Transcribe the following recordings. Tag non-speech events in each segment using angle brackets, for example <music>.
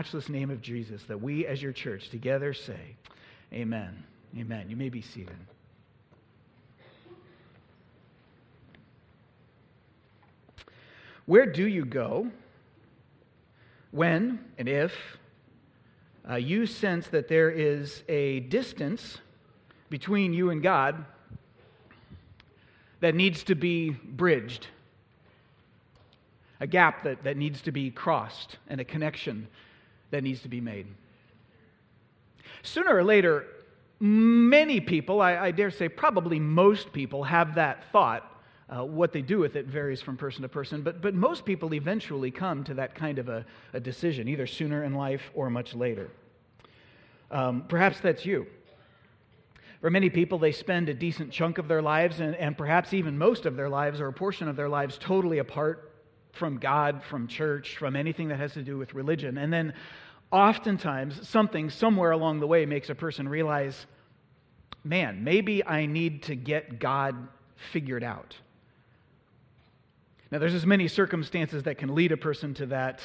matchless name of Jesus that we as your church together say, Amen. Amen. You may be seated. Where do you go when and if uh, you sense that there is a distance between you and God that needs to be bridged? A gap that, that needs to be crossed and a connection that needs to be made. Sooner or later, many people, I, I dare say probably most people, have that thought. Uh, what they do with it varies from person to person, but, but most people eventually come to that kind of a, a decision, either sooner in life or much later. Um, perhaps that's you. For many people, they spend a decent chunk of their lives, and, and perhaps even most of their lives or a portion of their lives, totally apart from God, from church, from anything that has to do with religion. And then oftentimes, something somewhere along the way makes a person realize, man, maybe I need to get God figured out. Now, there's as many circumstances that can lead a person to that,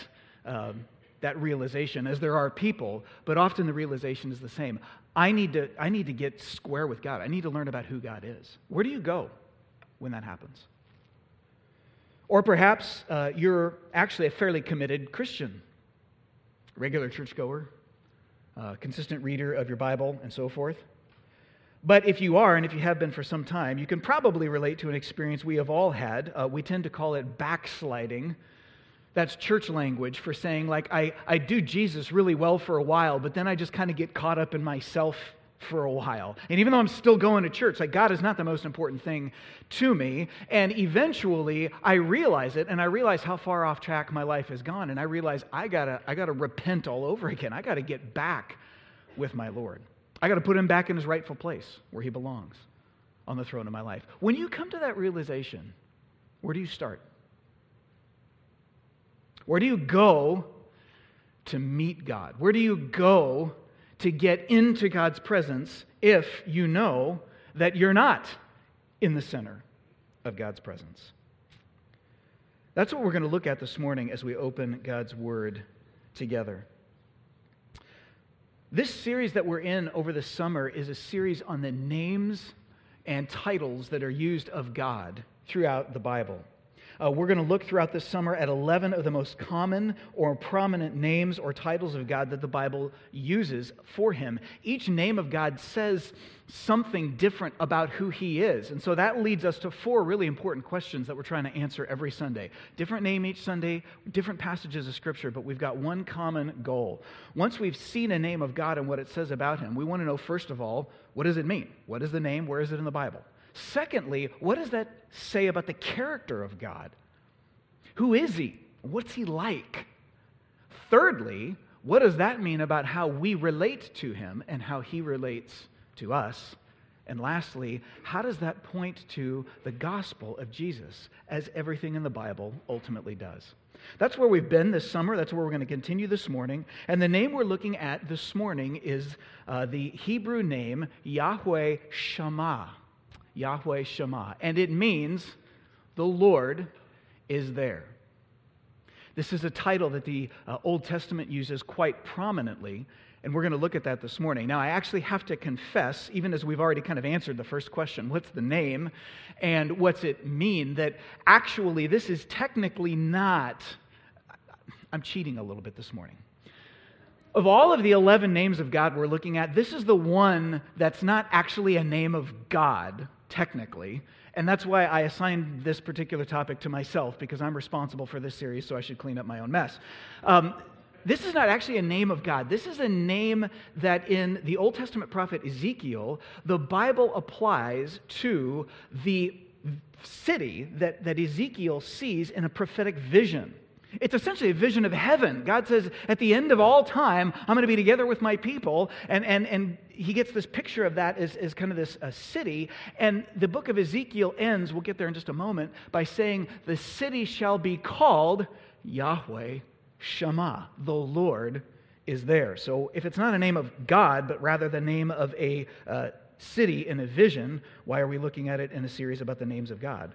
uh, that realization as there are people, but often the realization is the same. I need, to, I need to get square with God. I need to learn about who God is. Where do you go when that happens? Or perhaps uh, you're actually a fairly committed Christian, regular churchgoer, uh, consistent reader of your Bible, and so forth. But if you are, and if you have been for some time, you can probably relate to an experience we have all had. Uh, we tend to call it backsliding. That's church language for saying, like, I, I do Jesus really well for a while, but then I just kind of get caught up in myself for a while. And even though I'm still going to church, like God is not the most important thing to me. And eventually I realize it and I realize how far off track my life has gone. And I realize I gotta, I gotta repent all over again. I gotta get back with my Lord. I gotta put him back in his rightful place where he belongs on the throne of my life. When you come to that realization, where do you start? Where do you go to meet God? Where do you go to get into God's presence if you know that you're not in the center of God's presence. That's what we're going to look at this morning as we open God's Word together. This series that we're in over the summer is a series on the names and titles that are used of God throughout the Bible. Uh, we're going to look throughout this summer at 11 of the most common or prominent names or titles of God that the Bible uses for him. Each name of God says something different about who he is. And so that leads us to four really important questions that we're trying to answer every Sunday. Different name each Sunday, different passages of Scripture, but we've got one common goal. Once we've seen a name of God and what it says about him, we want to know, first of all, what does it mean? What is the name? Where is it in the Bible? Secondly, what does that say about the character of God? Who is he? What's he like? Thirdly, what does that mean about how we relate to him and how he relates to us? And lastly, how does that point to the gospel of Jesus, as everything in the Bible ultimately does? That's where we've been this summer. That's where we're going to continue this morning. And the name we're looking at this morning is uh, the Hebrew name Yahweh Shammah. Yahweh Shammah. And it means the Lord is there. This is a title that the uh, Old Testament uses quite prominently, and we're going to look at that this morning. Now, I actually have to confess, even as we've already kind of answered the first question what's the name and what's it mean? That actually, this is technically not, I'm cheating a little bit this morning. Of all of the 11 names of God we're looking at, this is the one that's not actually a name of God, technically. And that's why I assigned this particular topic to myself, because I'm responsible for this series, so I should clean up my own mess. Um, this is not actually a name of God. This is a name that in the Old Testament prophet Ezekiel, the Bible applies to the city that, that Ezekiel sees in a prophetic vision. It's essentially a vision of heaven. God says, at the end of all time, I'm going to be together with my people. And, and, and he gets this picture of that as, as kind of this a city. And the book of Ezekiel ends, we'll get there in just a moment, by saying, The city shall be called Yahweh Shammah. The Lord is there. So if it's not a name of God, but rather the name of a uh, city in a vision, why are we looking at it in a series about the names of God?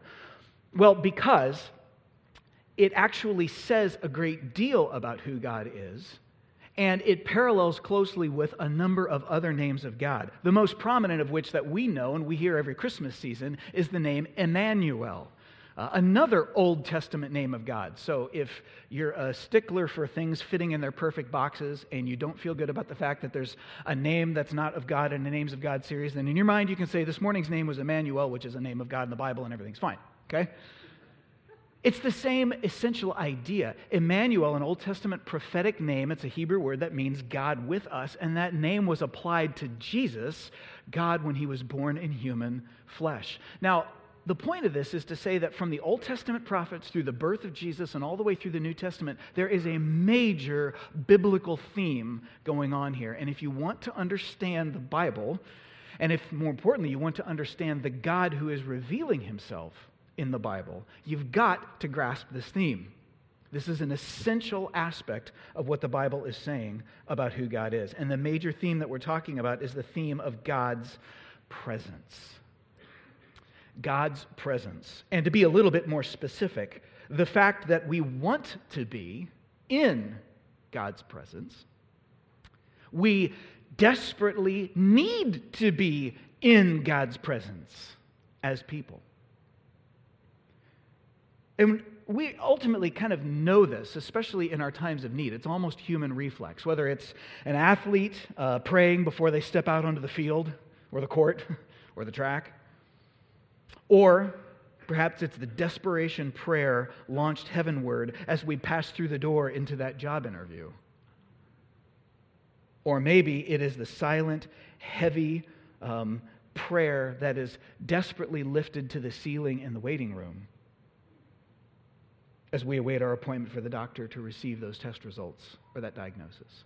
Well, because it actually says a great deal about who God is, And it parallels closely with a number of other names of God. The most prominent of which that we know and we hear every Christmas season is the name Emmanuel. Uh, another Old Testament name of God. So if you're a stickler for things fitting in their perfect boxes and you don't feel good about the fact that there's a name that's not of God in the Names of God series, then in your mind you can say this morning's name was Emmanuel, which is a name of God in the Bible, and everything's fine. Okay? It's the same essential idea. Emmanuel, an Old Testament prophetic name, it's a Hebrew word that means God with us, and that name was applied to Jesus, God when he was born in human flesh. Now, the point of this is to say that from the Old Testament prophets through the birth of Jesus and all the way through the New Testament, there is a major biblical theme going on here. And if you want to understand the Bible, and if more importantly, you want to understand the God who is revealing himself in the Bible, you've got to grasp this theme. This is an essential aspect of what the Bible is saying about who God is. And the major theme that we're talking about is the theme of God's presence. God's presence. And to be a little bit more specific, the fact that we want to be in God's presence, we desperately need to be in God's presence as people. And we ultimately kind of know this, especially in our times of need. It's almost human reflex, whether it's an athlete uh, praying before they step out onto the field or the court <laughs> or the track, or perhaps it's the desperation prayer launched heavenward as we pass through the door into that job interview. Or maybe it is the silent, heavy um, prayer that is desperately lifted to the ceiling in the waiting room as we await our appointment for the doctor to receive those test results or that diagnosis.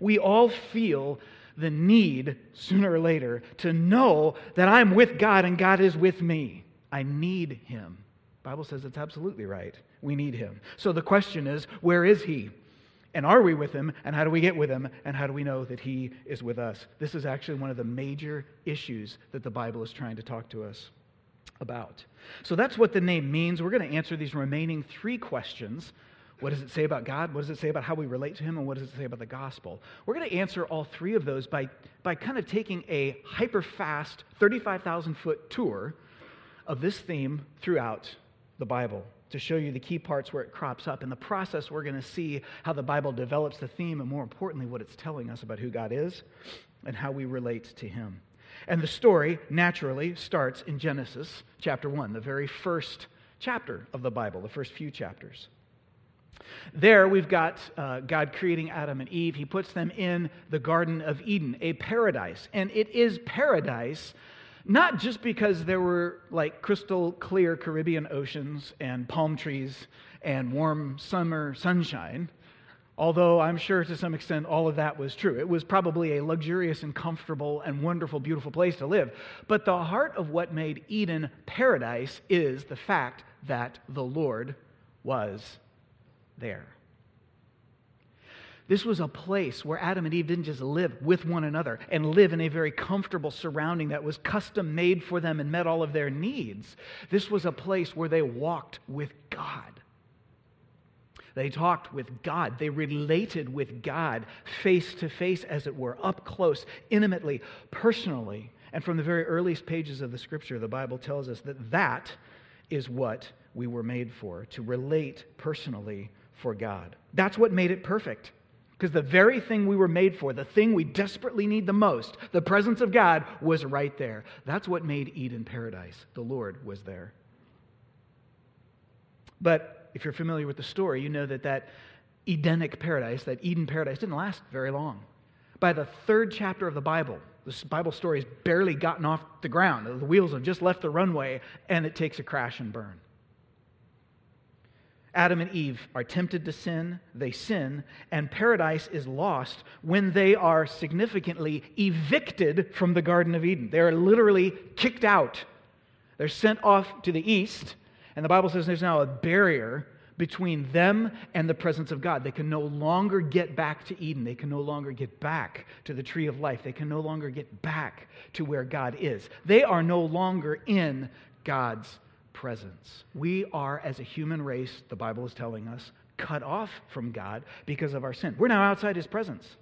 We all feel the need sooner or later to know that I'm with God and God is with me. I need him. The Bible says it's absolutely right. We need him. So the question is, where is he? And are we with him? And how do we get with him? And how do we know that he is with us? This is actually one of the major issues that the Bible is trying to talk to us about. So that's what the name means. We're going to answer these remaining three questions what does it say about God? What does it say about how we relate to Him? And what does it say about the gospel? We're going to answer all three of those by, by kind of taking a hyper fast 35,000 foot tour of this theme throughout the Bible to show you the key parts where it crops up. In the process, we're going to see how the Bible develops the theme and, more importantly, what it's telling us about who God is and how we relate to Him. And the story naturally starts in Genesis chapter 1, the very first chapter of the Bible, the first few chapters. There, we've got uh, God creating Adam and Eve. He puts them in the Garden of Eden, a paradise. And it is paradise not just because there were like crystal clear Caribbean oceans and palm trees and warm summer sunshine, although I'm sure to some extent all of that was true. It was probably a luxurious and comfortable and wonderful, beautiful place to live. But the heart of what made Eden paradise is the fact that the Lord was there. This was a place where Adam and Eve didn't just live with one another and live in a very comfortable surrounding that was custom made for them and met all of their needs. This was a place where they walked with God. They talked with God. They related with God face to face, as it were, up close, intimately, personally. And from the very earliest pages of the scripture, the Bible tells us that that is what we were made for to relate personally for God. That's what made it perfect. Because the very thing we were made for, the thing we desperately need the most, the presence of God, was right there. That's what made Eden paradise. The Lord was there. But if you're familiar with the story, you know that that Edenic paradise, that Eden paradise, didn't last very long. By the third chapter of the Bible, this Bible story has barely gotten off the ground. The wheels have just left the runway, and it takes a crash and burn. Adam and Eve are tempted to sin, they sin, and paradise is lost when they are significantly evicted from the Garden of Eden. They are literally kicked out. They're sent off to the east, and the Bible says there's now a barrier between them and the presence of God. They can no longer get back to Eden. They can no longer get back to the tree of life. They can no longer get back to where God is. They are no longer in God's presence. We are, as a human race, the Bible is telling us, cut off from God because of our sin. We're now outside his presence.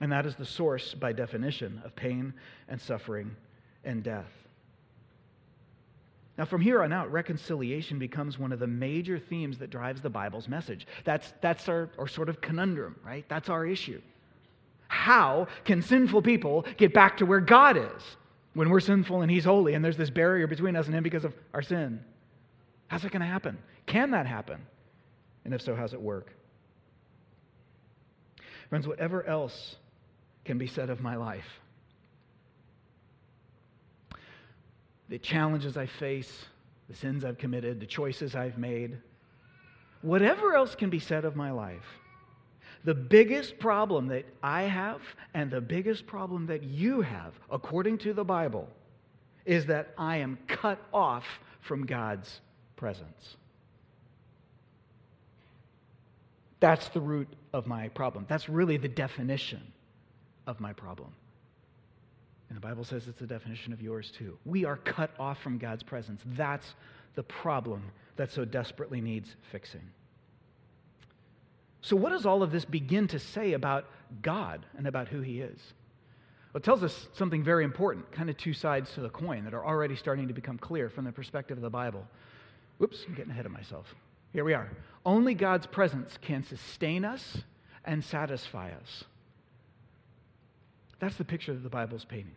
And that is the source, by definition, of pain and suffering and death. Now, from here on out, reconciliation becomes one of the major themes that drives the Bible's message. That's, that's our, our sort of conundrum, right? That's our issue. How can sinful people get back to where God is when we're sinful and He's holy and there's this barrier between us and Him because of our sin? How's that going to happen? Can that happen? And if so, how's it work? Friends, whatever else can be said of my life, the challenges I face, the sins I've committed, the choices I've made, whatever else can be said of my life, the biggest problem that I have and the biggest problem that you have, according to the Bible, is that I am cut off from God's presence. That's the root of my problem. That's really the definition of my problem. And the Bible says it's the definition of yours too. We are cut off from God's presence. That's the problem that so desperately needs fixing. So, what does all of this begin to say about God and about who He is? Well, it tells us something very important, kind of two sides to the coin that are already starting to become clear from the perspective of the Bible. Whoops, I'm getting ahead of myself. Here we are. Only God's presence can sustain us and satisfy us. That's the picture that the Bible's painting.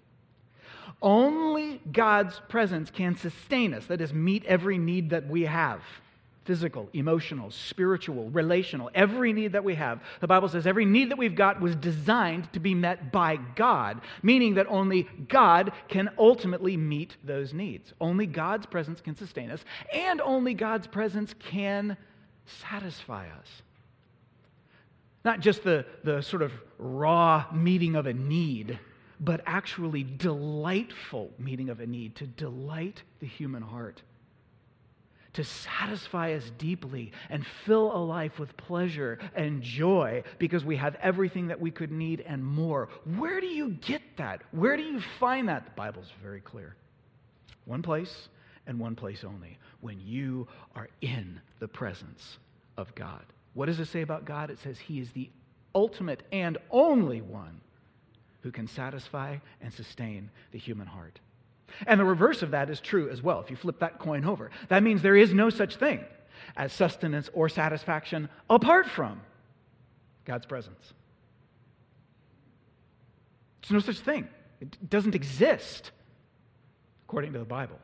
Only God's presence can sustain us, that is, meet every need that we have physical, emotional, spiritual, relational, every need that we have. The Bible says every need that we've got was designed to be met by God, meaning that only God can ultimately meet those needs. Only God's presence can sustain us, and only God's presence can satisfy us. Not just the, the sort of raw meeting of a need, but actually delightful meeting of a need to delight the human heart, to satisfy us deeply and fill a life with pleasure and joy because we have everything that we could need and more. Where do you get that? Where do you find that? The Bible's very clear. One place and one place only when you are in the presence of God. What does it say about God? It says He is the ultimate and only one who can satisfy and sustain the human heart. And the reverse of that is true as well. If you flip that coin over, that means there is no such thing as sustenance or satisfaction apart from God's presence. There's no such thing, it doesn't exist according to the Bible.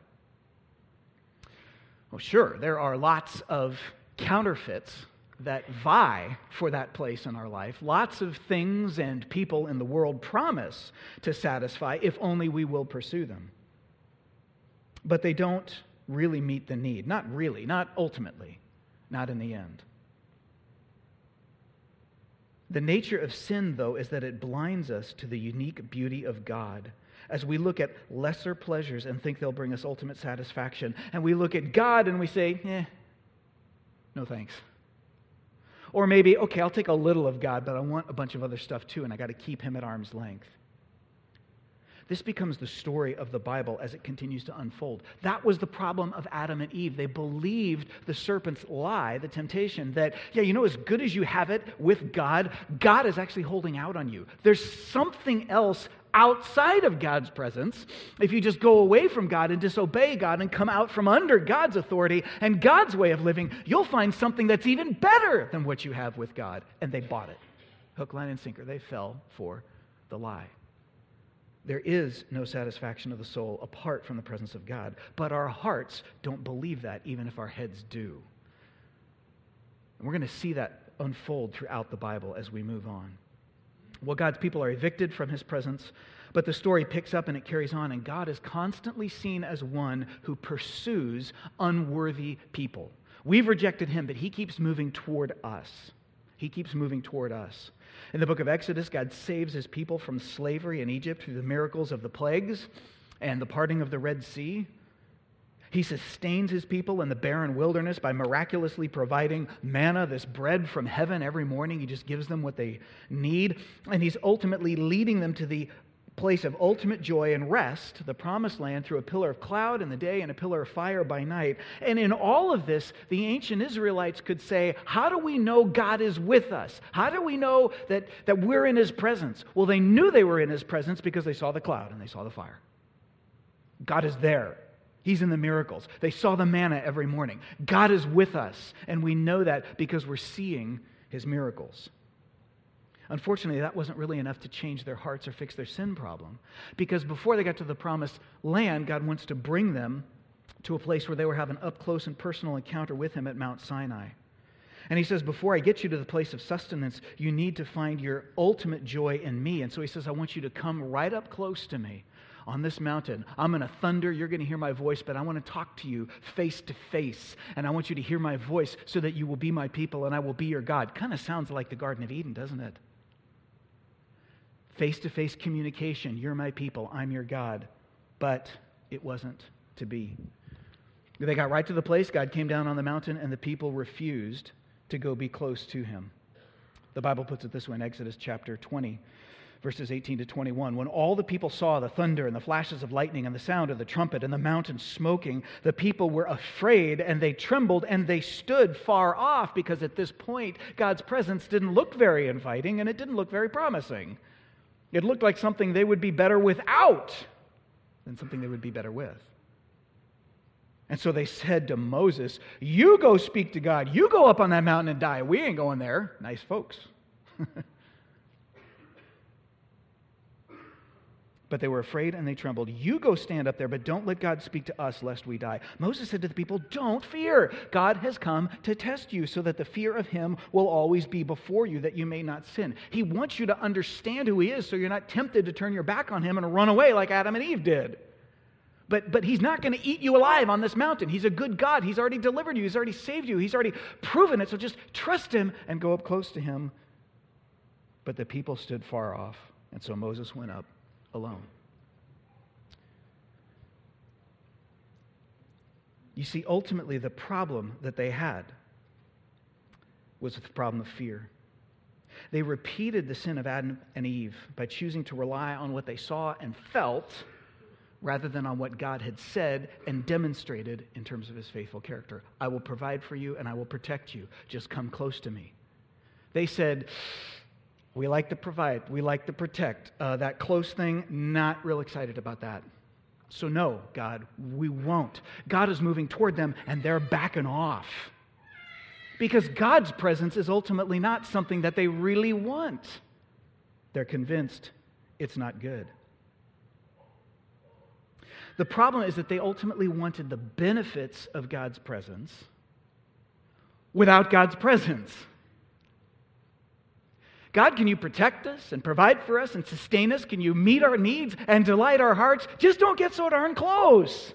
Well, sure, there are lots of counterfeits that vie for that place in our life. Lots of things and people in the world promise to satisfy if only we will pursue them. But they don't really meet the need. Not really, not ultimately, not in the end. The nature of sin, though, is that it blinds us to the unique beauty of God. As we look at lesser pleasures and think they'll bring us ultimate satisfaction, and we look at God and we say, eh, no thanks. Or maybe, okay, I'll take a little of God, but I want a bunch of other stuff too, and I got to keep him at arm's length. This becomes the story of the Bible as it continues to unfold. That was the problem of Adam and Eve. They believed the serpent's lie, the temptation, that, yeah, you know, as good as you have it with God, God is actually holding out on you. There's something else outside of God's presence, if you just go away from God and disobey God and come out from under God's authority and God's way of living, you'll find something that's even better than what you have with God. And they bought it. Hook, line, and sinker. They fell for the lie. There is no satisfaction of the soul apart from the presence of God. But our hearts don't believe that, even if our heads do. And we're going to see that unfold throughout the Bible as we move on. Well, God's people are evicted from his presence, but the story picks up and it carries on, and God is constantly seen as one who pursues unworthy people. We've rejected him, but he keeps moving toward us. He keeps moving toward us. In the book of Exodus, God saves his people from slavery in Egypt through the miracles of the plagues and the parting of the Red Sea. He sustains his people in the barren wilderness by miraculously providing manna, this bread from heaven every morning. He just gives them what they need. And he's ultimately leading them to the place of ultimate joy and rest, the promised land, through a pillar of cloud in the day and a pillar of fire by night. And in all of this, the ancient Israelites could say, How do we know God is with us? How do we know that, that we're in his presence? Well, they knew they were in his presence because they saw the cloud and they saw the fire. God is there. He's in the miracles. They saw the manna every morning. God is with us, and we know that because we're seeing his miracles. Unfortunately, that wasn't really enough to change their hearts or fix their sin problem. Because before they got to the promised land, God wants to bring them to a place where they were having up close and personal encounter with Him at Mount Sinai. And He says, Before I get you to the place of sustenance, you need to find your ultimate joy in me. And so He says, I want you to come right up close to me on this mountain. I'm going to thunder. You're going to hear my voice, but I want to talk to you face to face. And I want you to hear my voice so that you will be my people and I will be your God. Kind of sounds like the Garden of Eden, doesn't it? Face to face communication. You're my people. I'm your God. But it wasn't to be. They got right to the place. God came down on the mountain, and the people refused to go be close to him. The Bible puts it this way in Exodus chapter 20 verses 18 to 21. When all the people saw the thunder and the flashes of lightning and the sound of the trumpet and the mountain smoking, the people were afraid and they trembled and they stood far off because at this point, God's presence didn't look very inviting and it didn't look very promising. It looked like something they would be better without than something they would be better with. And so they said to Moses, You go speak to God. You go up on that mountain and die. We ain't going there. Nice folks. <laughs> But they were afraid and they trembled. You go stand up there, but don't let God speak to us lest we die. Moses said to the people, Don't fear. God has come to test you so that the fear of him will always be before you, that you may not sin. He wants you to understand who he is so you're not tempted to turn your back on him and run away like Adam and Eve did. But, but he's not going to eat you alive on this mountain. He's a good God. He's already delivered you, he's already saved you, he's already proven it. So just trust him and go up close to him. But the people stood far off, and so Moses went up alone. You see, ultimately, the problem that they had was the problem of fear. They repeated the sin of Adam and Eve by choosing to rely on what they saw and felt rather than on what God had said and demonstrated in terms of his faithful character. I will provide for you and I will protect you. Just come close to me. They said, we like to provide, we like to protect. Uh, that close thing, not real excited about that. So, no, God, we won't. God is moving toward them and they're backing off. Because God's presence is ultimately not something that they really want. They're convinced it's not good. The problem is that they ultimately wanted the benefits of God's presence without God's presence. God, can you protect us and provide for us and sustain us? Can you meet our needs and delight our hearts? Just don't get so darn close.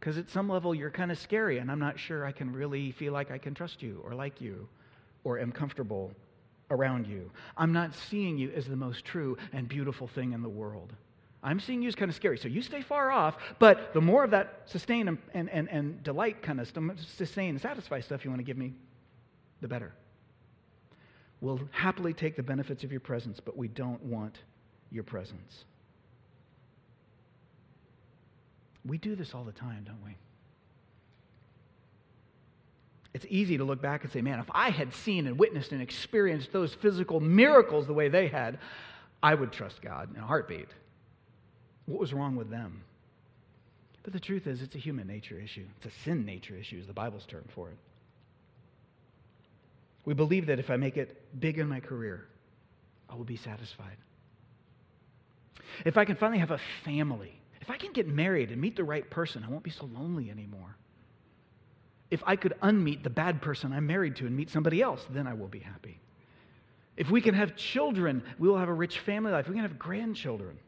Because at some level, you're kind of scary, and I'm not sure I can really feel like I can trust you or like you or am comfortable around you. I'm not seeing you as the most true and beautiful thing in the world. I'm seeing you as kind of scary. So you stay far off, but the more of that sustain and, and, and, and delight kind of sustain and satisfy stuff you want to give me, the better. We'll happily take the benefits of your presence, but we don't want your presence. We do this all the time, don't we? It's easy to look back and say, man, if I had seen and witnessed and experienced those physical miracles the way they had, I would trust God in a heartbeat. What was wrong with them? But the truth is, it's a human nature issue. It's a sin nature issue, is the Bible's term for it. We believe that if I make it big in my career, I will be satisfied. If I can finally have a family, if I can get married and meet the right person, I won't be so lonely anymore. If I could unmeet the bad person I'm married to and meet somebody else, then I will be happy. If we can have children, we will have a rich family life. If we can have grandchildren,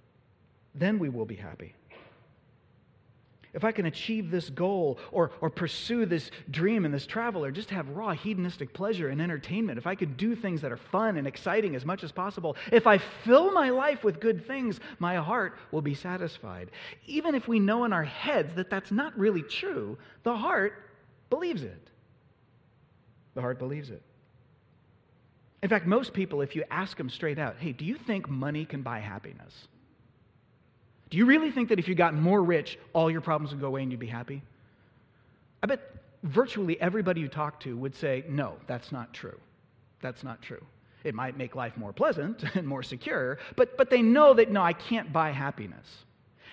then we will be happy if I can achieve this goal or, or pursue this dream and this travel or just have raw hedonistic pleasure and entertainment, if I could do things that are fun and exciting as much as possible, if I fill my life with good things, my heart will be satisfied. Even if we know in our heads that that's not really true, the heart believes it. The heart believes it. In fact, most people, if you ask them straight out, hey, do you think money can buy happiness? Do you really think that if you got more rich, all your problems would go away and you'd be happy? I bet virtually everybody you talk to would say, no, that's not true. That's not true. It might make life more pleasant <laughs> and more secure, but, but they know that, no, I can't buy happiness.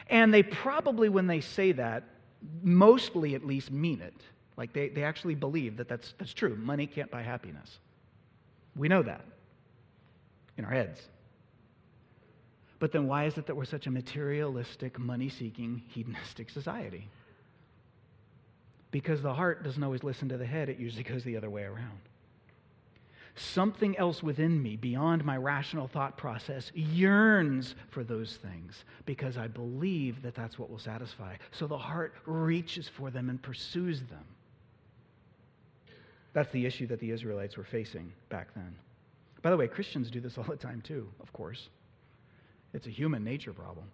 And they probably, when they say that, mostly at least mean it. Like they, they actually believe that that's, that's true. Money can't buy happiness. We know that in our heads. But then why is it that we're such a materialistic, money seeking, hedonistic society? Because the heart doesn't always listen to the head, it usually goes the other way around. Something else within me, beyond my rational thought process, yearns for those things because I believe that that's what will satisfy. So the heart reaches for them and pursues them. That's the issue that the Israelites were facing back then. By the way, Christians do this all the time too, of course. It's a human nature problem.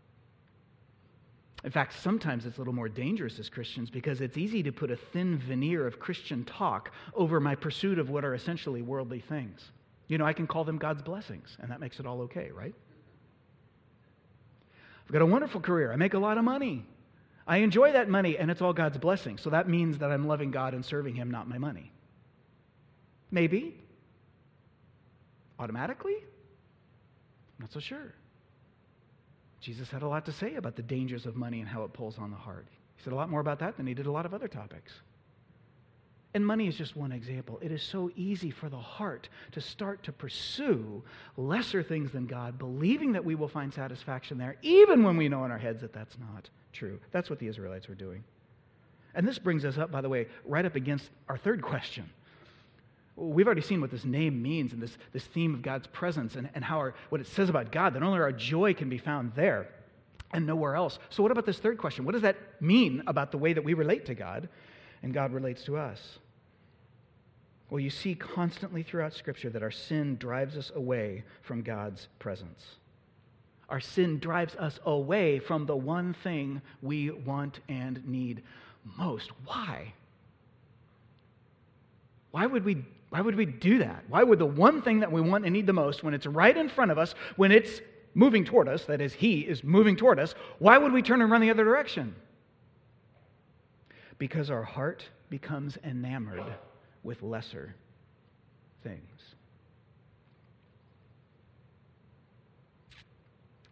In fact, sometimes it's a little more dangerous as Christians because it's easy to put a thin veneer of Christian talk over my pursuit of what are essentially worldly things. You know, I can call them God's blessings, and that makes it all okay, right? I've got a wonderful career. I make a lot of money. I enjoy that money, and it's all God's blessing. So that means that I'm loving God and serving Him, not my money. Maybe. Automatically? I'm not so sure. Jesus had a lot to say about the dangers of money and how it pulls on the heart. He said a lot more about that than he did a lot of other topics. And money is just one example. It is so easy for the heart to start to pursue lesser things than God, believing that we will find satisfaction there, even when we know in our heads that that's not true. That's what the Israelites were doing. And this brings us up, by the way, right up against our third question We've already seen what this name means and this, this theme of God's presence and, and how our, what it says about God, that only our joy can be found there and nowhere else. So, what about this third question? What does that mean about the way that we relate to God and God relates to us? Well, you see constantly throughout Scripture that our sin drives us away from God's presence. Our sin drives us away from the one thing we want and need most. Why? Why would we why would we do that? Why would the one thing that we want and need the most, when it's right in front of us, when it's moving toward us, that is, He is moving toward us, why would we turn and run the other direction? Because our heart becomes enamored with lesser things.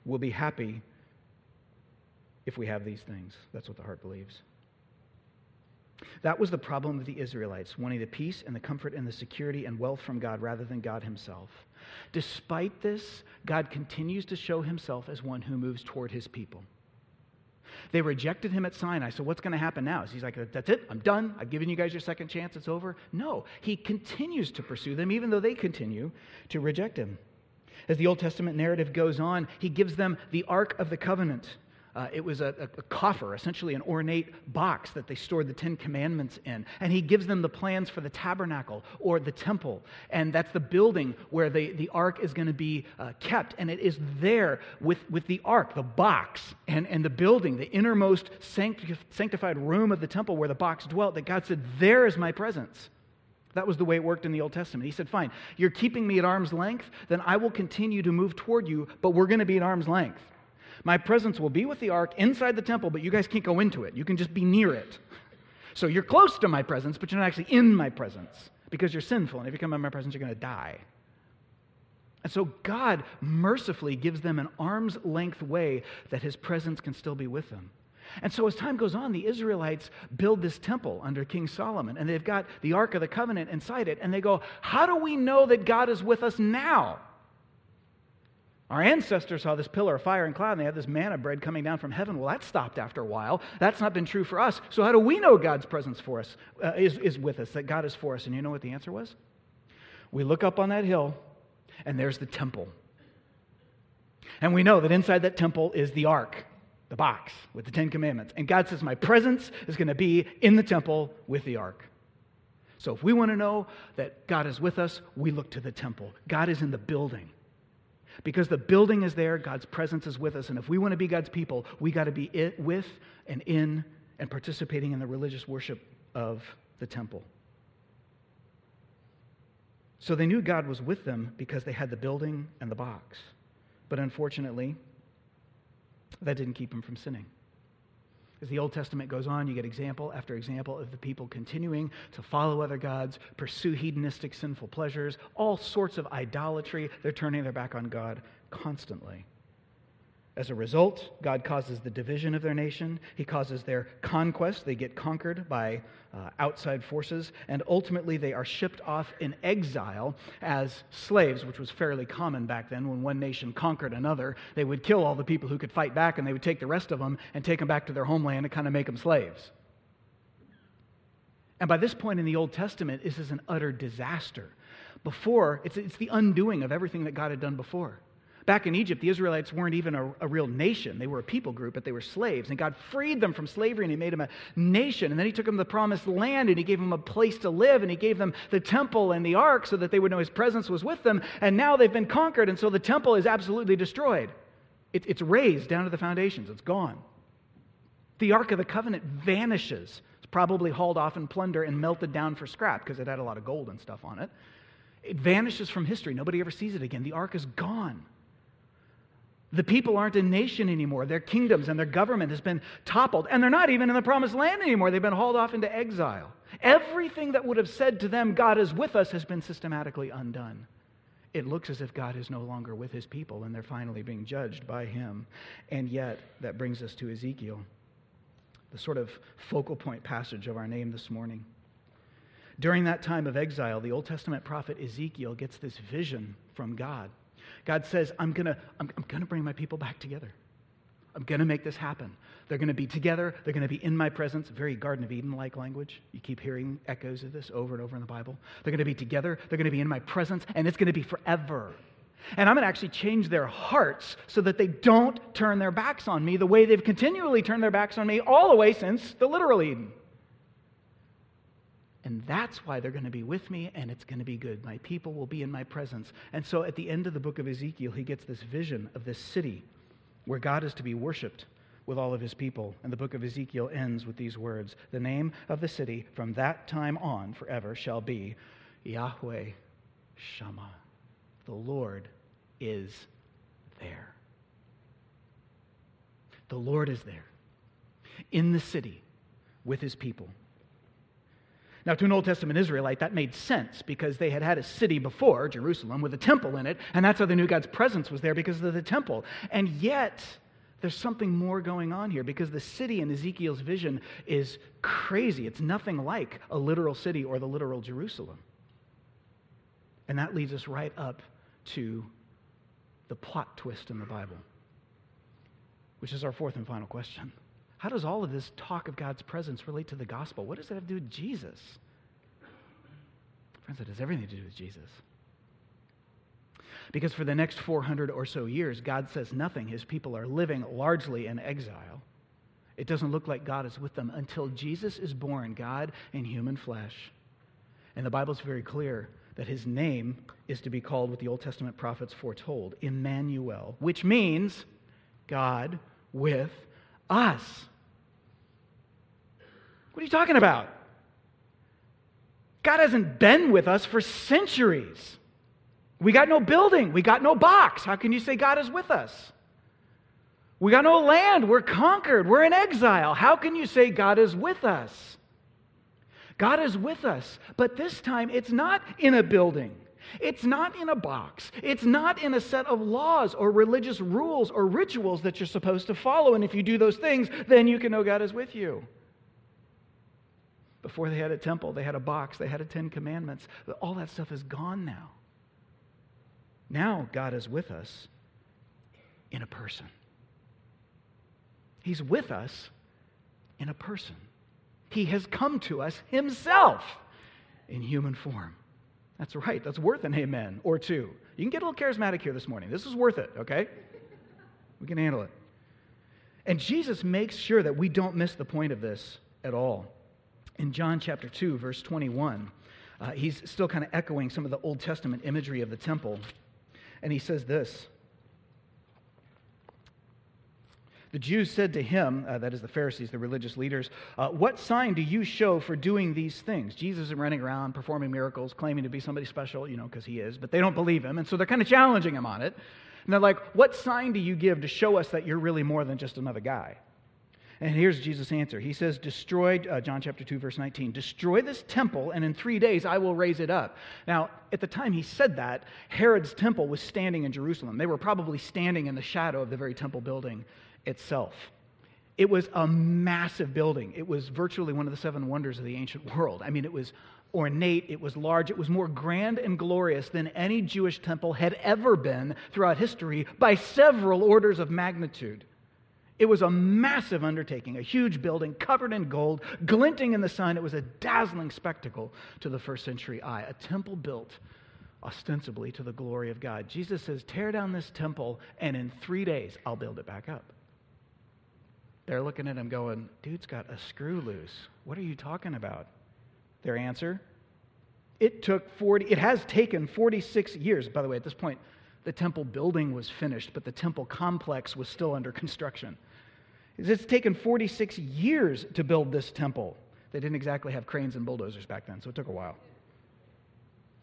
We'll be happy if we have these things. That's what the heart believes. That was the problem of the Israelites, wanting the peace and the comfort and the security and wealth from God rather than God Himself. Despite this, God continues to show Himself as one who moves toward His people. They rejected him at Sinai. So what's going to happen now? Is he's like, that's it, I'm done. I've given you guys your second chance, it's over? No, he continues to pursue them, even though they continue to reject him. As the Old Testament narrative goes on, he gives them the Ark of the Covenant. Uh, it was a, a, coffer, essentially an ornate box that they stored the Ten Commandments in. And he gives them the plans for the tabernacle or the temple. And that's the building where the, the ark is going to be uh, kept. And it is there with, with the ark, the box, and, and the building, the innermost sanctified room of the temple where the box dwelt, that God said, There is my presence. That was the way it worked in the Old Testament. He said, Fine, you're keeping me at arm's length, then I will continue to move toward you, but we're going to be at arm's length. My presence will be with the ark inside the temple, but you guys can't go into it. You can just be near it. So you're close to my presence, but you're not actually in my presence because you're sinful. And if you come in my presence, you're going to die. And so God mercifully gives them an arm's length way that his presence can still be with them. And so as time goes on, the Israelites build this temple under King Solomon, and they've got the Ark of the Covenant inside it, and they go, How do we know that God is with us now? Our ancestors saw this pillar of fire and cloud, and they had this manna bread coming down from heaven. Well, that stopped after a while. That's not been true for us. So, how do we know God's presence for us uh, is, is with us, that God is for us? And you know what the answer was? We look up on that hill, and there's the temple. And we know that inside that temple is the ark, the box with the Ten Commandments. And God says, My presence is going to be in the temple with the ark. So, if we want to know that God is with us, we look to the temple. God is in the building. Because the building is there, God's presence is with us. And if we want to be God's people, we got to be it, with and in and participating in the religious worship of the temple. So they knew God was with them because they had the building and the box. But unfortunately, That didn't keep them from sinning. As the Old Testament goes on, you get example after example of the people continuing to follow other gods, pursue hedonistic sinful pleasures, all sorts of idolatry. They're turning their back on God constantly. As a result, God causes the division of their nation. He causes their conquest. They get conquered by uh, outside forces. And ultimately, they are shipped off in exile as slaves, which was fairly common back then. When one nation conquered another, they would kill all the people who could fight back, and they would take the rest of them and take them back to their homeland and kind of make them slaves. And by this point in the Old Testament, this is an utter disaster. Before, it's, it's the undoing of everything that God had done before. Back in Egypt, the Israelites weren't even a, a, real nation. They were a people group, but they were slaves. And God freed them from slavery and He made them a nation. And then He took them to the promised land and He gave them a place to live and He gave them the temple and the ark so that they would know His presence was with them. And now they've been conquered, and so the temple is absolutely destroyed. It, it's razed down to the foundations, it's gone. The Ark of the Covenant vanishes. It's probably hauled off in plunder and melted down for scrap because it had a lot of gold and stuff on it. It vanishes from history. Nobody ever sees it again. The Ark is gone. The people aren't a nation anymore. Their kingdoms and their government has been toppled. And they're not even in the promised land anymore. They've been hauled off into exile. Everything that would have said to them, God is with us, has been systematically undone. It looks as if God is no longer with his people and they're finally being judged by him. And yet, that brings us to Ezekiel, the sort of focal point passage of our name this morning. During that time of exile, the Old Testament prophet Ezekiel gets this vision from God. God says, I'm going to I'm, I'm going to bring my people back together. I'm going to make this happen. They're going to be together. They're going to be in my presence. Very Garden of Eden like language. You keep hearing echoes of this over and over in the Bible. They're going to be together. They're going to be in my presence, and it's going to be forever. And I'm going to actually change their hearts so that they don't turn their backs on me the way they've continually turned their backs on me all the way since the literal Eden. And that's why they're going to be with me, and it's going to be good. My people will be in my presence. And so at the end of the book of Ezekiel, he gets this vision of this city where God is to be worshiped with all of his people. And the book of Ezekiel ends with these words The name of the city from that time on forever shall be Yahweh Shammah. The Lord is there. The Lord is there in the city with his people. Now, to an Old Testament Israelite, that made sense because they had had a city before, Jerusalem, with a temple in it, and that's how they knew God's presence was there because of the temple. And yet, there's something more going on here because the city in Ezekiel's vision is crazy. It's nothing like a literal city or the literal Jerusalem. And that leads us right up to the plot twist in the Bible, which is our fourth and final question. How does all of this talk of God's presence relate to the gospel? What does it have to do with Jesus? Friends, it has everything to do with Jesus. Because for the next 400 or so years, God says nothing. His people are living largely in exile. It doesn't look like God is with them until Jesus is born, God in human flesh. And the Bible's very clear that his name is to be called what the Old Testament prophets foretold Emmanuel, which means God with us. What are you talking about? God hasn't been with us for centuries. We got no building. We got no box. How can you say God is with us? We got no land. We're conquered. We're in exile. How can you say God is with us? God is with us, but this time it's not in a building. It's not in a box. It's not in a set of laws or religious rules or rituals that you're supposed to follow. And if you do those things, then you can know God is with you. Before they had a temple, they had a box, they had a Ten Commandments. All that stuff is gone now. Now God is with us in a person. He's with us in a person. He has come to us himself in human form. That's right. That's worth an amen or two. You can get a little charismatic here this morning. This is worth it, okay? We can handle it. And Jesus makes sure that we don't miss the point of this at all in John chapter 2, verse 21, uh, he's still kind of echoing some of the Old Testament imagery of the temple. And he says this The Jews said to him, uh, that is the Pharisees, the religious leaders, uh, What sign do you show for doing these things? Jesus is running around performing miracles, claiming to be somebody special, you know, because he is, but they don't believe him. And so they're kind of challenging him on it. Now, like, what sign do you give to show us that you're really more than just another guy? And here's Jesus' answer. He says, Destroy, uh, John chapter 2, verse 19, destroy this temple, and in three days I will raise it up. Now, at the time he said that, Herod's temple was standing in Jerusalem. They were probably standing in the shadow of the very temple building itself. It was a massive building. It was virtually one of the seven wonders of the ancient world. I mean, it was ornate, it was large, it was more grand and glorious than any Jewish temple had ever been throughout history by several orders of magnitude. It was a massive undertaking, a huge building covered in gold, glinting in the sun. It was a dazzling spectacle to the first century eye, a temple built ostensibly to the glory of God. Jesus says, Tear down this temple, and in three days, I'll build it back up. They're looking at him going, Dude's got a screw loose. What are you talking about? Their answer, it took 40, it has taken 46 years. By the way, at this point, the temple building was finished, but the temple complex was still under construction. It's taken 46 years to build this temple. They didn't exactly have cranes and bulldozers back then, so it took a while.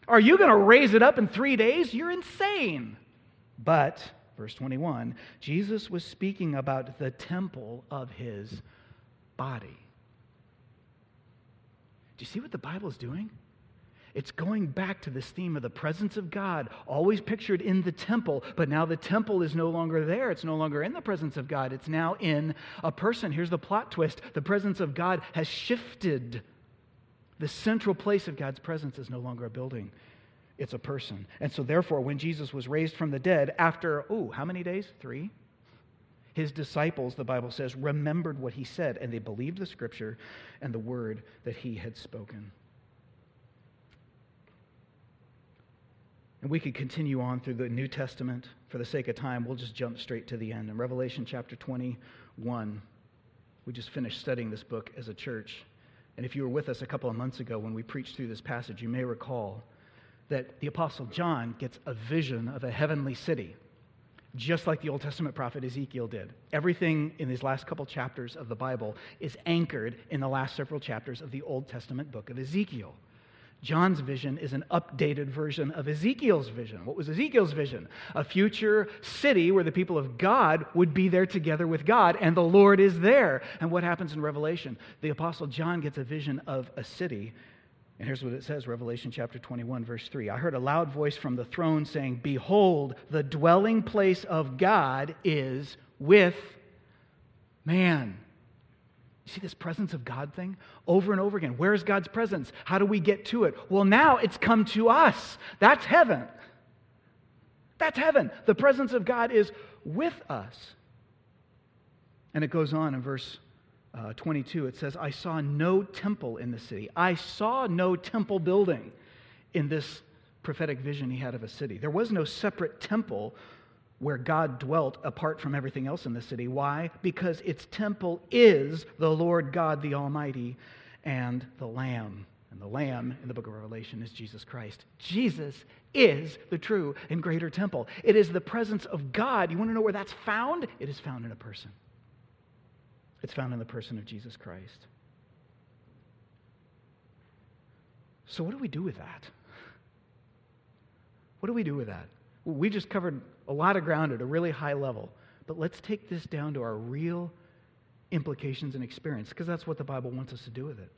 Are you going to raise it up in three days? You're insane. But, verse 21, Jesus was speaking about the temple of his body. Do you see what the Bible is doing? It's going back to this theme of the presence of God, always pictured in the temple, but now the temple is no longer there. It's no longer in the presence of God. It's now in a person. Here's the plot twist the presence of God has shifted. The central place of God's presence is no longer a building, it's a person. And so, therefore, when Jesus was raised from the dead, after, oh, how many days? Three? His disciples, the Bible says, remembered what he said, and they believed the scripture and the word that he had spoken. And we could continue on through the New Testament. For the sake of time, we'll just jump straight to the end. In Revelation chapter 21, we just finished studying this book as a church. And if you were with us a couple of months ago when we preached through this passage, you may recall that the Apostle John gets a vision of a heavenly city, just like the Old Testament prophet Ezekiel did. Everything in these last couple chapters of the Bible is anchored in the last several chapters of the Old Testament book of Ezekiel. John's vision is an updated version of Ezekiel's vision. What was Ezekiel's vision? A future city where the people of God would be there together with God, and the Lord is there. And what happens in Revelation? The Apostle John gets a vision of a city. And here's what it says Revelation chapter 21, verse 3. I heard a loud voice from the throne saying, Behold, the dwelling place of God is with man. You see this presence of God thing over and over again. Where's God's presence? How do we get to it? Well, now it's come to us. That's heaven. That's heaven. The presence of God is with us. And it goes on in verse uh, 22. It says, I saw no temple in the city. I saw no temple building in this prophetic vision he had of a city. There was no separate temple where God dwelt apart from everything else in the city. Why? Because its temple is the Lord God the Almighty and the Lamb. And the Lamb in the book of Revelation is Jesus Christ. Jesus is the true and greater temple. It is the presence of God. You want to know where that's found? It is found in a person. It's found in the person of Jesus Christ. So, what do we do with that? What do we do with that? We just covered a lot of ground at a really high level, but let's take this down to our real implications and experience, because that's what the Bible wants us to do with it.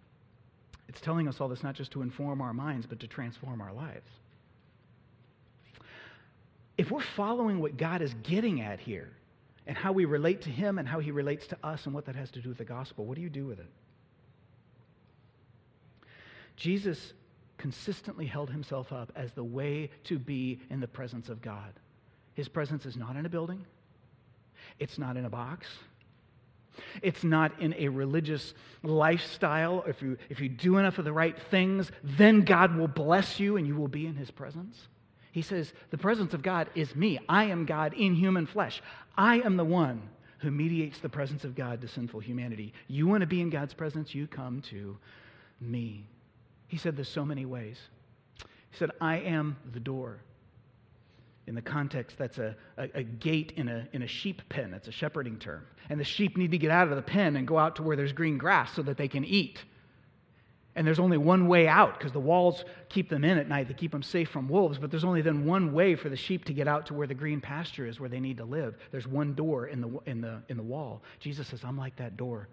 It's telling us all this not just to inform our minds, but to transform our lives. If we're following what God is getting at here, and how we relate to Him and how He relates to us, and what that has to do with the gospel, what do you do with it? Jesus consistently held himself up as the way to be in the presence of God. His presence is not in a building, it's not in a box. It's not in a religious lifestyle. If you, if you do enough of the right things, then God will bless you and you will be in his presence. He says, The presence of God is me. I am God in human flesh. I am the one who mediates the presence of God to sinful humanity. You want to be in God's presence? You come to me. He said this so many ways. He said, I am the door. In the context, that's a, a, a, gate in a, in a sheep pen. That's a shepherding term. And the sheep need to get out of the pen and go out to where there's green grass so that they can eat. And there's only one way out because the walls keep them in at night. They keep them safe from wolves, but there's only then one way for the sheep to get out to where the green pasture is, where they need to live. There's one door in the, in the, in the wall. Jesus says, I'm like that door.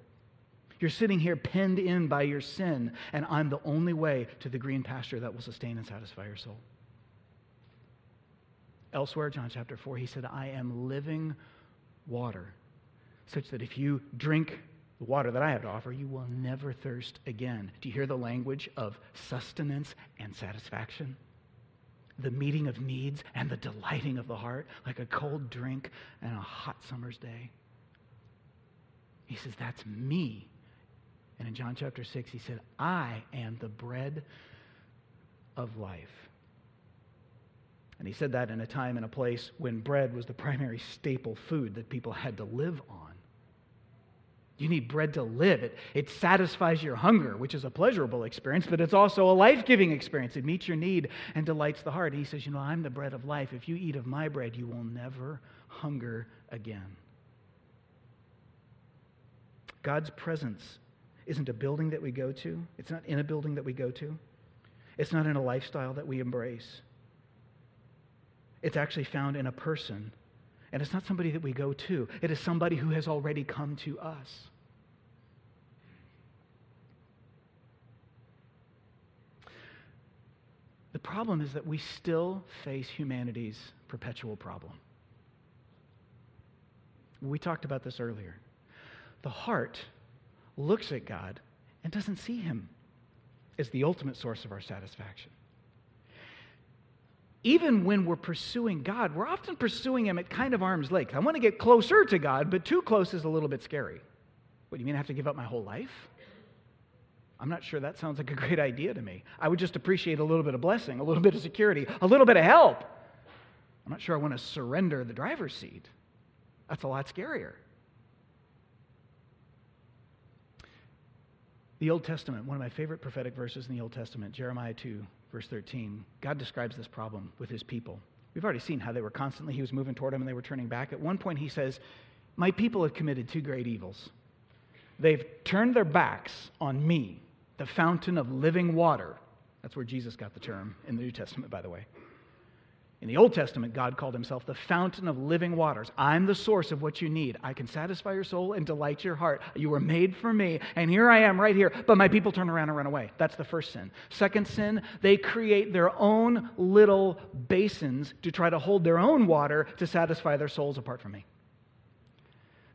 You're sitting here penned in by your sin, and I'm the only way to the green pasture that will sustain and satisfy your soul. Elsewhere, John chapter 4, he said, I am living water, such that if you drink the water that I have to offer, you will never thirst again. Do you hear the language of sustenance and satisfaction? The meeting of needs and the delighting of the heart, like a cold drink and a hot summer's day. He says, That's me. And in John chapter 6, he said, I am the bread of life. And he said that in a time and a place when bread was the primary staple food that people had to live on. You need bread to live. It, it satisfies your hunger, which is a pleasurable experience, but it's also a life giving experience. It meets your need and delights the heart. He says, You know, I'm the bread of life. If you eat of my bread, you will never hunger again. God's presence isn't a building that we go to, it's not in a building that we go to, it's not in a lifestyle that we embrace. It's actually found in a person. And it's not somebody that we go to, it is somebody who has already come to us. The problem is that we still face humanity's perpetual problem. We talked about this earlier. The heart looks at God and doesn't see him as the ultimate source of our satisfaction even when we're pursuing God, we're often pursuing Him at kind of arm's length. I want to get closer to God, but too close is a little bit scary. What do you mean I have to give up my whole life? I'm not sure that sounds like a <laughs> great idea to me. I would just appreciate a little bit of blessing, a little bit of security, a little bit of help. I'm not sure I want to surrender the driver's seat. That's a lot scarier. The Old Testament, one of my favorite prophetic verses in the Old Testament, Jeremiah 2, verse 13, God describes this problem with his people. We've already seen how they were constantly, he was moving toward them and they were turning back. At one point, he says, My people have committed two great evils. They've turned their backs on me, the fountain of living water. That's where Jesus got the term in the New Testament, by the way. In the Old Testament, God called himself the fountain of living waters. I'm the source of what you need. I can satisfy your soul and delight your heart. You were made for me, and here I am right here. But my people turn around and run away. That's the first sin. Second sin, they create their own little basins to try to hold their own water to satisfy their souls apart from me.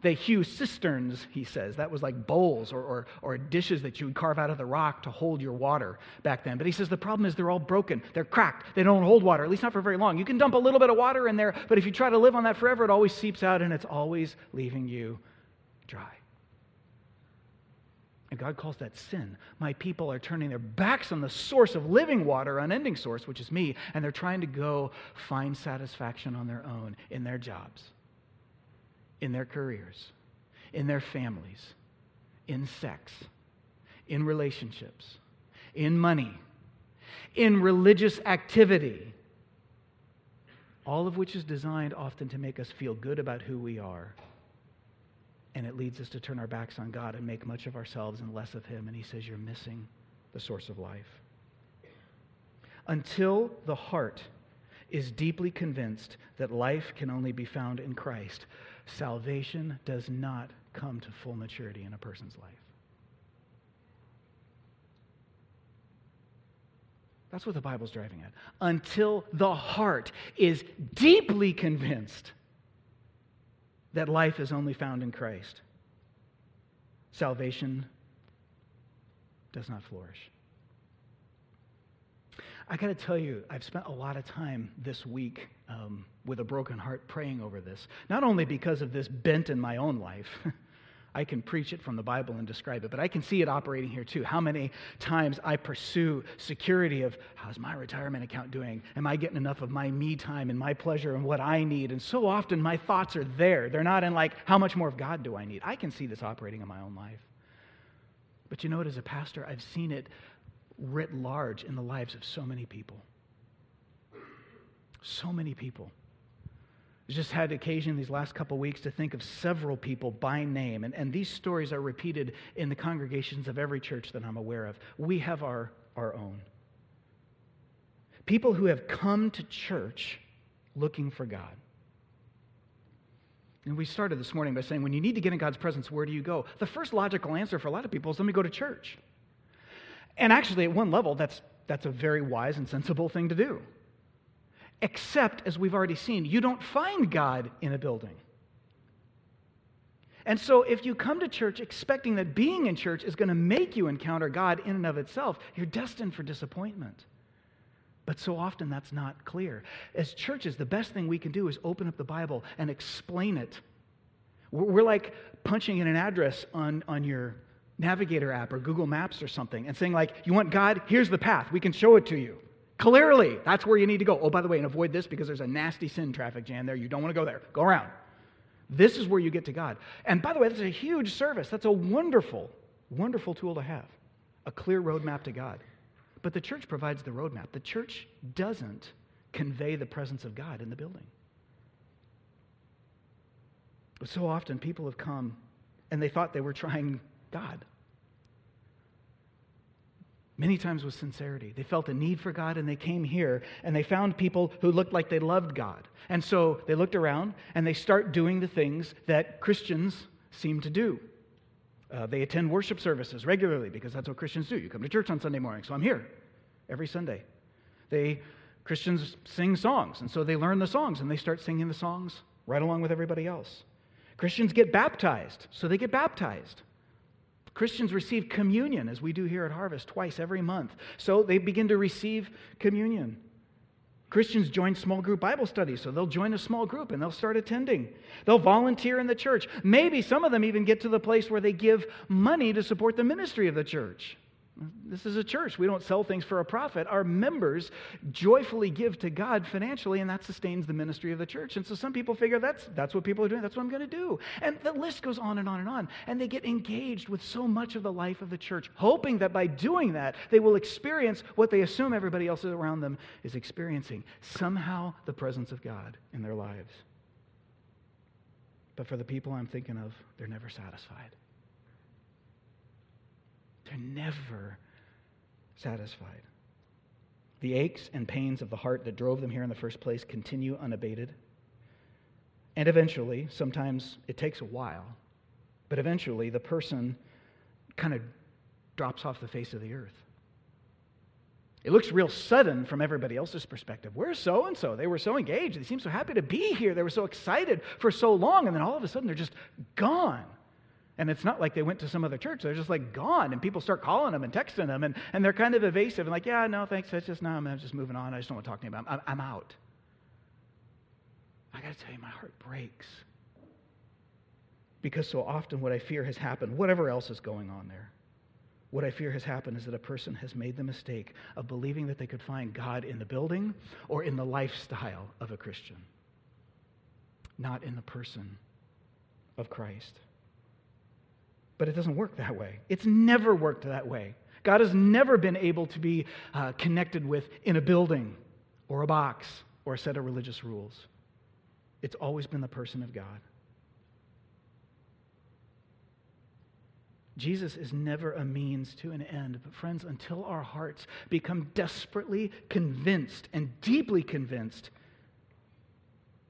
They hew cisterns, he says. That was like bowls or, or, or, dishes that you would carve out of the rock to hold your water back then. But he says the problem is they're all broken. They're cracked. They don't hold water, at least not for very long. You can dump a little bit of water in there, but if you try to live on that forever, it always seeps out and it's always leaving you dry. And God calls that sin. My people are turning their backs on the source of living water, unending source, which is me, and they're trying to go find satisfaction on their own in their jobs in their careers, in their families, in sex, in relationships, in money, in religious activity, all of which is designed often to make us feel good about who we are. And it leads us to turn our backs on God and make much of ourselves and less of Him. And He says, You're missing the source of life. Until the heart is deeply convinced that life can only be found in Christ, salvation does not come to full maturity in a person's life. That's what the Bible's driving at. Until the heart is deeply convinced that life is only found in Christ, salvation does not flourish. I got to tell you, I've spent a lot of time this week um, with a broken heart praying over this. Not only because of this bent in my own life, <laughs> I can preach it from the Bible and describe it, but I can see it operating here too. How many times I pursue security of how's my retirement account doing? Am I getting enough of my me time and my pleasure and what I need? And so often my thoughts are there. They're not in like, how much more of God do I need? I can see this operating in my own life. But you know what, as a pastor, I've seen it writ large in the lives of so many people. So many people. I just had occasion these last couple weeks to think of several people by name, and, and these stories are repeated in the congregations of every church that I'm aware of. We have our, our own. People who have come to church looking for God. And we started this morning by saying when you need to get in God's presence, where do you go? The first logical answer for a lot of people is let me go to church. And actually, at one level, that's, that's a very wise and sensible thing to do. Except, as we've already seen, you don't find God in a building. And so, if you come to church expecting that being in church is going to make you encounter God in and of itself, you're destined for disappointment. But so often that's not clear. As churches, the best thing we can do is open up the Bible and explain it. We're like punching in an address on, on your Navigator app or Google Maps or something and saying, like, you want God? Here's the path. We can show it to you. Clearly, that's where you need to go. Oh, by the way, and avoid this because there's a nasty sin traffic jam there. You don't want to go there. Go around. This is where you get to God. And by the way, that's a huge service. That's a wonderful, wonderful tool to have a clear roadmap to God. But the church provides the roadmap. The church doesn't convey the presence of God in the building. So often people have come and they thought they were trying God. Many times with sincerity. They felt a need for God and they came here and they found people who looked like they loved God. And so they looked around and they start doing the things that Christians seem to do. Uh, they attend worship services regularly because that's what Christians do. You come to church on Sunday morning, so I'm here every Sunday. They Christians sing songs, and so they learn the songs and they start singing the songs right along with everybody else. Christians get baptized, so they get baptized. Christians receive communion, as we do here at Harvest, twice every month. So they begin to receive communion. Christians join small group Bible studies, so they'll join a small group and they'll start attending. They'll volunteer in the church. Maybe some of them even get to the place where they give money to support the ministry of the church. This is a church. We don't sell things for a profit. Our members joyfully give to God financially, and that sustains the ministry of the church. And so some people figure that's, that's what people are doing. That's what I'm going to do. And the list goes on and on and on. And they get engaged with so much of the life of the church, hoping that by doing that, they will experience what they assume everybody else around them is experiencing somehow the presence of God in their lives. But for the people I'm thinking of, they're never satisfied. They're never satisfied. The aches and pains of the heart that drove them here in the first place continue unabated. And eventually, sometimes it takes a while, but eventually the person kind of drops off the face of the earth. It looks real sudden from everybody else's perspective. Where's so and so? They were so engaged. They seemed so happy to be here. They were so excited for so long, and then all of a sudden they're just gone. And it's not like they went to some other church. They're just like gone. And people start calling them and texting them. And, and they're kind of evasive and like, yeah, no, thanks. That's just, no, I'm just moving on. I just don't want to talk to you about I'm, I'm out. I got to tell you, my heart breaks. Because so often what I fear has happened, whatever else is going on there, what I fear has happened is that a person has made the mistake of believing that they could find God in the building or in the lifestyle of a Christian, not in the person of Christ. But it doesn't work that way. It's never worked that way. God has never been able to be uh, connected with in a building or a box or a set of religious rules. It's always been the person of God. Jesus is never a means to an end. But, friends, until our hearts become desperately convinced and deeply convinced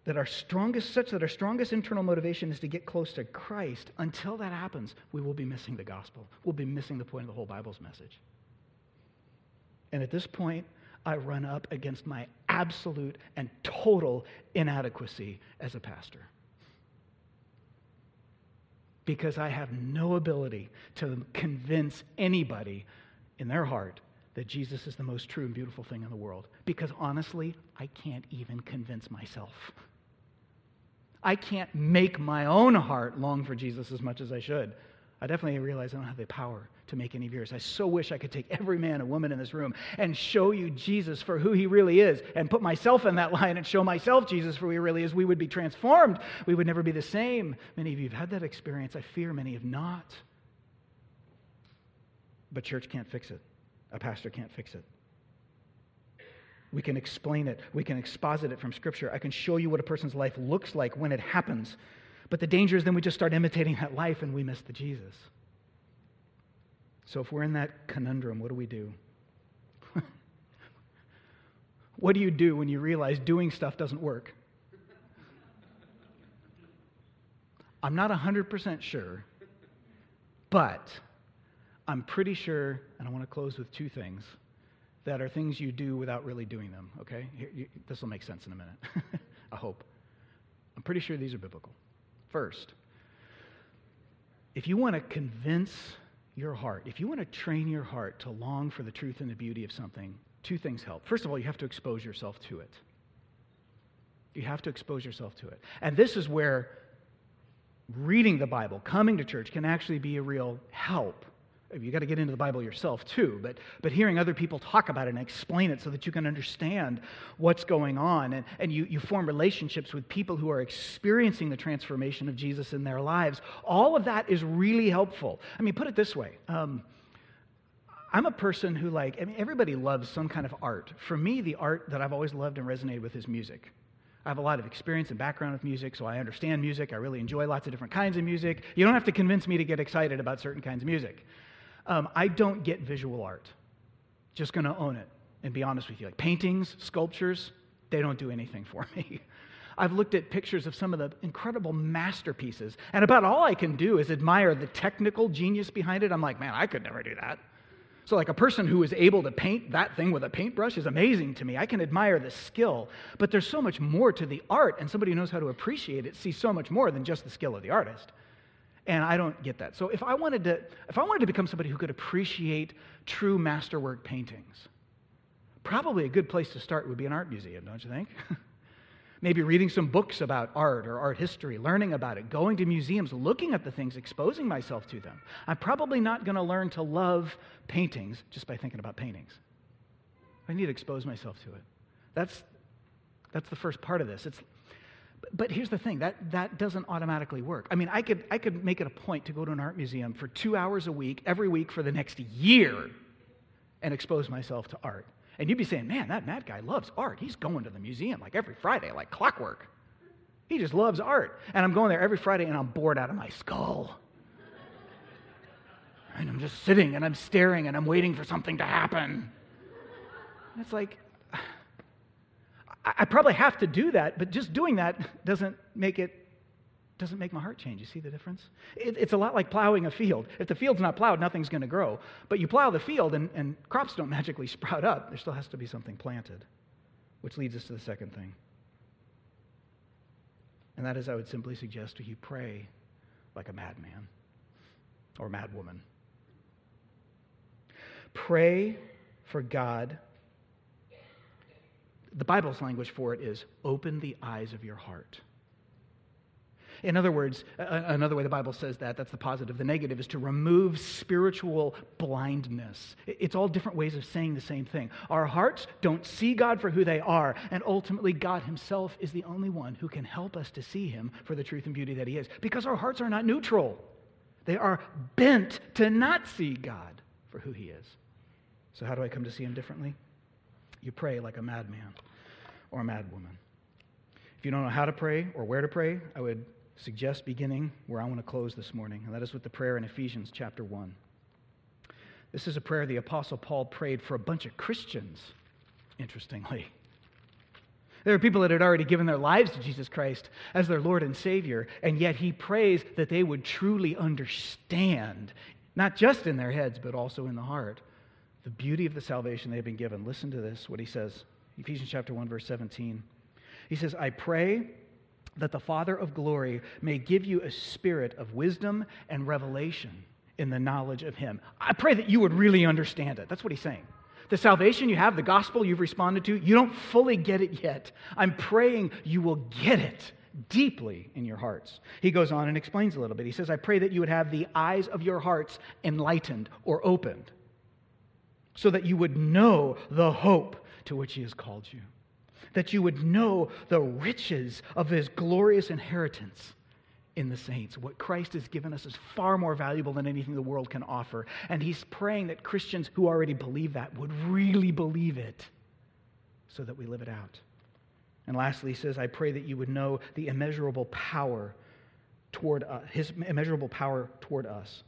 that our strongest, such that our strongest internal motivation is to get close to Christ, until that happens, we will be missing the gospel. We'll be missing the point of the whole Bible's message. And at this point, I run up against my absolute and total inadequacy as a pastor. Because I have no ability to convince anybody in their heart that Jesus is the most true and beautiful thing in the world. Because honestly, I can't even convince myself. <laughs> I can't make my own heart long for Jesus as much as I should. I definitely realize I don't have the power to make any of yours. I so wish I could take every man and woman in this room and show you Jesus for who he really is and put myself in that <laughs> line and show myself Jesus for who he really is. We would be transformed. We would never be the same. Many of you have had that experience. I fear many have not. But church can't fix it, a pastor can't fix it. We can explain it. We can exposit it from Scripture. I can show you what a person's life looks like when it happens. But the danger is then we just start imitating that life and we miss the Jesus. So if we're in that conundrum, what do we do? <laughs> what do you do when you realize doing stuff doesn't work? I'm not 100% sure, but I'm pretty sure, and I want to close with two things that are things you do without really doing them, okay? This will make sense in a minute, <laughs> I hope. I'm pretty sure these are biblical. First, if you want to convince your heart, if you want to train your heart to long for the truth and the beauty of something, two things help. First of all, you have to expose yourself to it. You have to expose yourself to it. And this is where reading the Bible, coming to church, can actually be a real help. You got to get into the Bible yourself too, but, but hearing other people talk about it and explain it so that you can understand what's going on. And, and you, you form relationships with people who are experiencing the transformation of Jesus in their lives. All of that is really helpful. I mean, put it this way. Um, I'm a person who, like, I mean, everybody loves some kind of art. For me, the art that I've always loved and resonated with is music. I have a lot of experience and background with music, so I understand music. I really enjoy lots of different kinds of music. You don't have to convince me to get excited about certain kinds of music. Um, I don't get visual art. Just going to own it and be honest with you. Like paintings, sculptures, they don't do anything for <laughs> me. I've looked at pictures of some of the incredible masterpieces, and about all I can do is admire the technical genius behind it. I'm like, man, I could never do that. So, like a person who is able to paint that thing with a paintbrush is amazing to me. I can admire the skill, but there's so much more to the art, and somebody who knows how to appreciate it sees so much more than just the skill of the artist. And I don't get that. So, if I wanted to, if I wanted to become somebody who could appreciate true masterwork paintings, probably a good place to start would be an art museum, don't you think? <laughs> maybe reading some books about art or art history, learning about it, going to museums, looking at the things, exposing myself to them. I'm probably not going to learn to love paintings just by thinking about paintings. I need to expose myself to it. That's, that's the first part of this. It's, but here's the thing that, that doesn't automatically work. I mean, I could, I could make it a point to go to an art museum for two hours a week, every week for the next year, and expose myself to art. And you'd be saying, man, that mad guy loves art. He's going to the museum like every Friday, like clockwork. He just loves art. And I'm going there every Friday and I'm bored out of my skull. And I'm just sitting and I'm staring and I'm waiting for something to happen. It's like, I probably have to do that, but just doing that doesn't make it doesn't make my heart change. You see the difference? It, it's a lot like plowing a field. If the field's not plowed, nothing's going to grow. But you plow the field, and, and crops don't <laughs> magically sprout up. There still has to be something planted, which leads us to the second thing. And that is, I would simply suggest you pray like a madman or madwoman. Pray for God. The Bible's language for it is open the eyes of your heart. In other words, another way the Bible says that, that's the positive. The negative is to remove spiritual blindness. It's all different ways of saying the same thing. Our hearts don't see God for who they are, and ultimately, God Himself is the only one who can help us to see Him for the truth and beauty that He is. Because our hearts are not neutral, they are bent to not see God for who He is. So, how do I come to see Him differently? You pray like a madman or a madwoman. If you don't know how to pray or where to pray, I would suggest beginning where I want to close this morning, and that is with the prayer in Ephesians chapter 1. This is a prayer the Apostle Paul prayed for a bunch of Christians, interestingly. There are people that had already given their lives to Jesus Christ as their Lord and Savior, and yet he prays that they would truly understand, not just in their heads, but also in the heart, the beauty of the salvation they've been given. Listen to this, what he says. Ephesians chapter 1, verse 17. He says, I pray that the Father of glory may give you a spirit of wisdom and revelation in the knowledge of Him. I pray that you would really understand it. That's what He's saying. The salvation you have, the gospel you've responded to, you don't fully get it yet. I'm praying you will get it deeply in your hearts. He goes on and explains a little bit. He says, I pray that you would have the eyes of your hearts enlightened or opened so that you would know the hope to which He has called you that you would know the riches of his glorious inheritance in the saints. What Christ has given us is far more valuable than anything the world can offer. And he's praying that Christians who already believe that would really believe it. so that we live it out. And lastly, he says, I pray that you would know the immeasurable power toward us, his immeasurable power toward us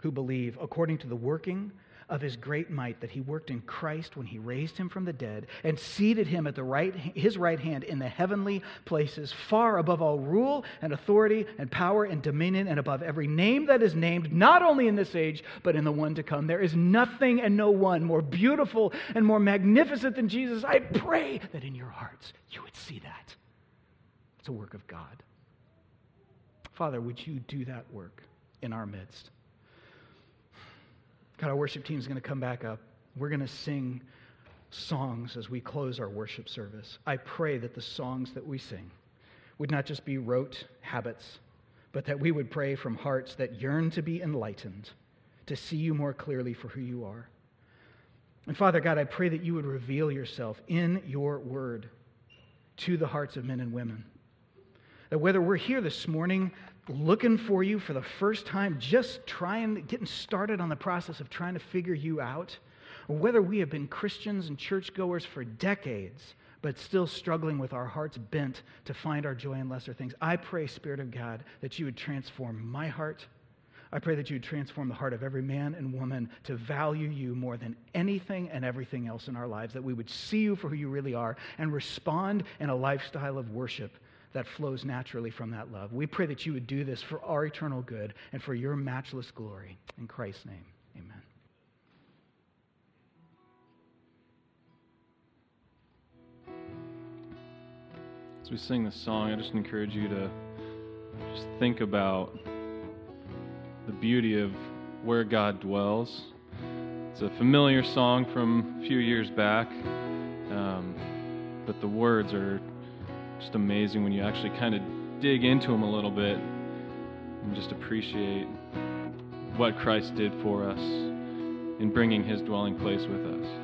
who believe, according to the working of his great might that he worked in Christ when he raised him from the dead and seated him at the right, his right hand in the heavenly places, far above all rule and authority and power and dominion and above every name that is named, not only in this age, but in the one to come. There is nothing and no one more beautiful and more magnificent than Jesus. I pray that in your hearts you would see that. It's a work of God. Father, would you do that work in our midst? God, our worship team is going to come back up. We're going to sing songs as we close our worship service. I pray that the songs that we sing would not just be rote habits, but that we would pray from hearts that yearn to be enlightened, to see you more clearly for who you are. And Father God, I pray that you would reveal yourself in your word to the hearts of men and women. That whether we're here this morning looking for you for the first time, just trying, getting started on the process of trying to figure you out, or whether we have been Christians and churchgoers for decades, but still struggling with our hearts bent to find our joy in lesser things, I pray, Spirit of God, that you would transform my heart. I pray that you would transform the heart of every man and woman to value you more than anything and everything else in our lives, that we would see you for who you really are and respond in a lifestyle of worship that flows naturally from that love. We pray that you would do this for our eternal good and for your matchless glory. In Christ's name, amen. As we sing this song, I just encourage you to just think about the beauty of where God dwells. It's a familiar song from a few years back, um, but the words are just amazing when you actually kind of dig into them a little bit and just appreciate what Christ did for us in bringing his dwelling place with us.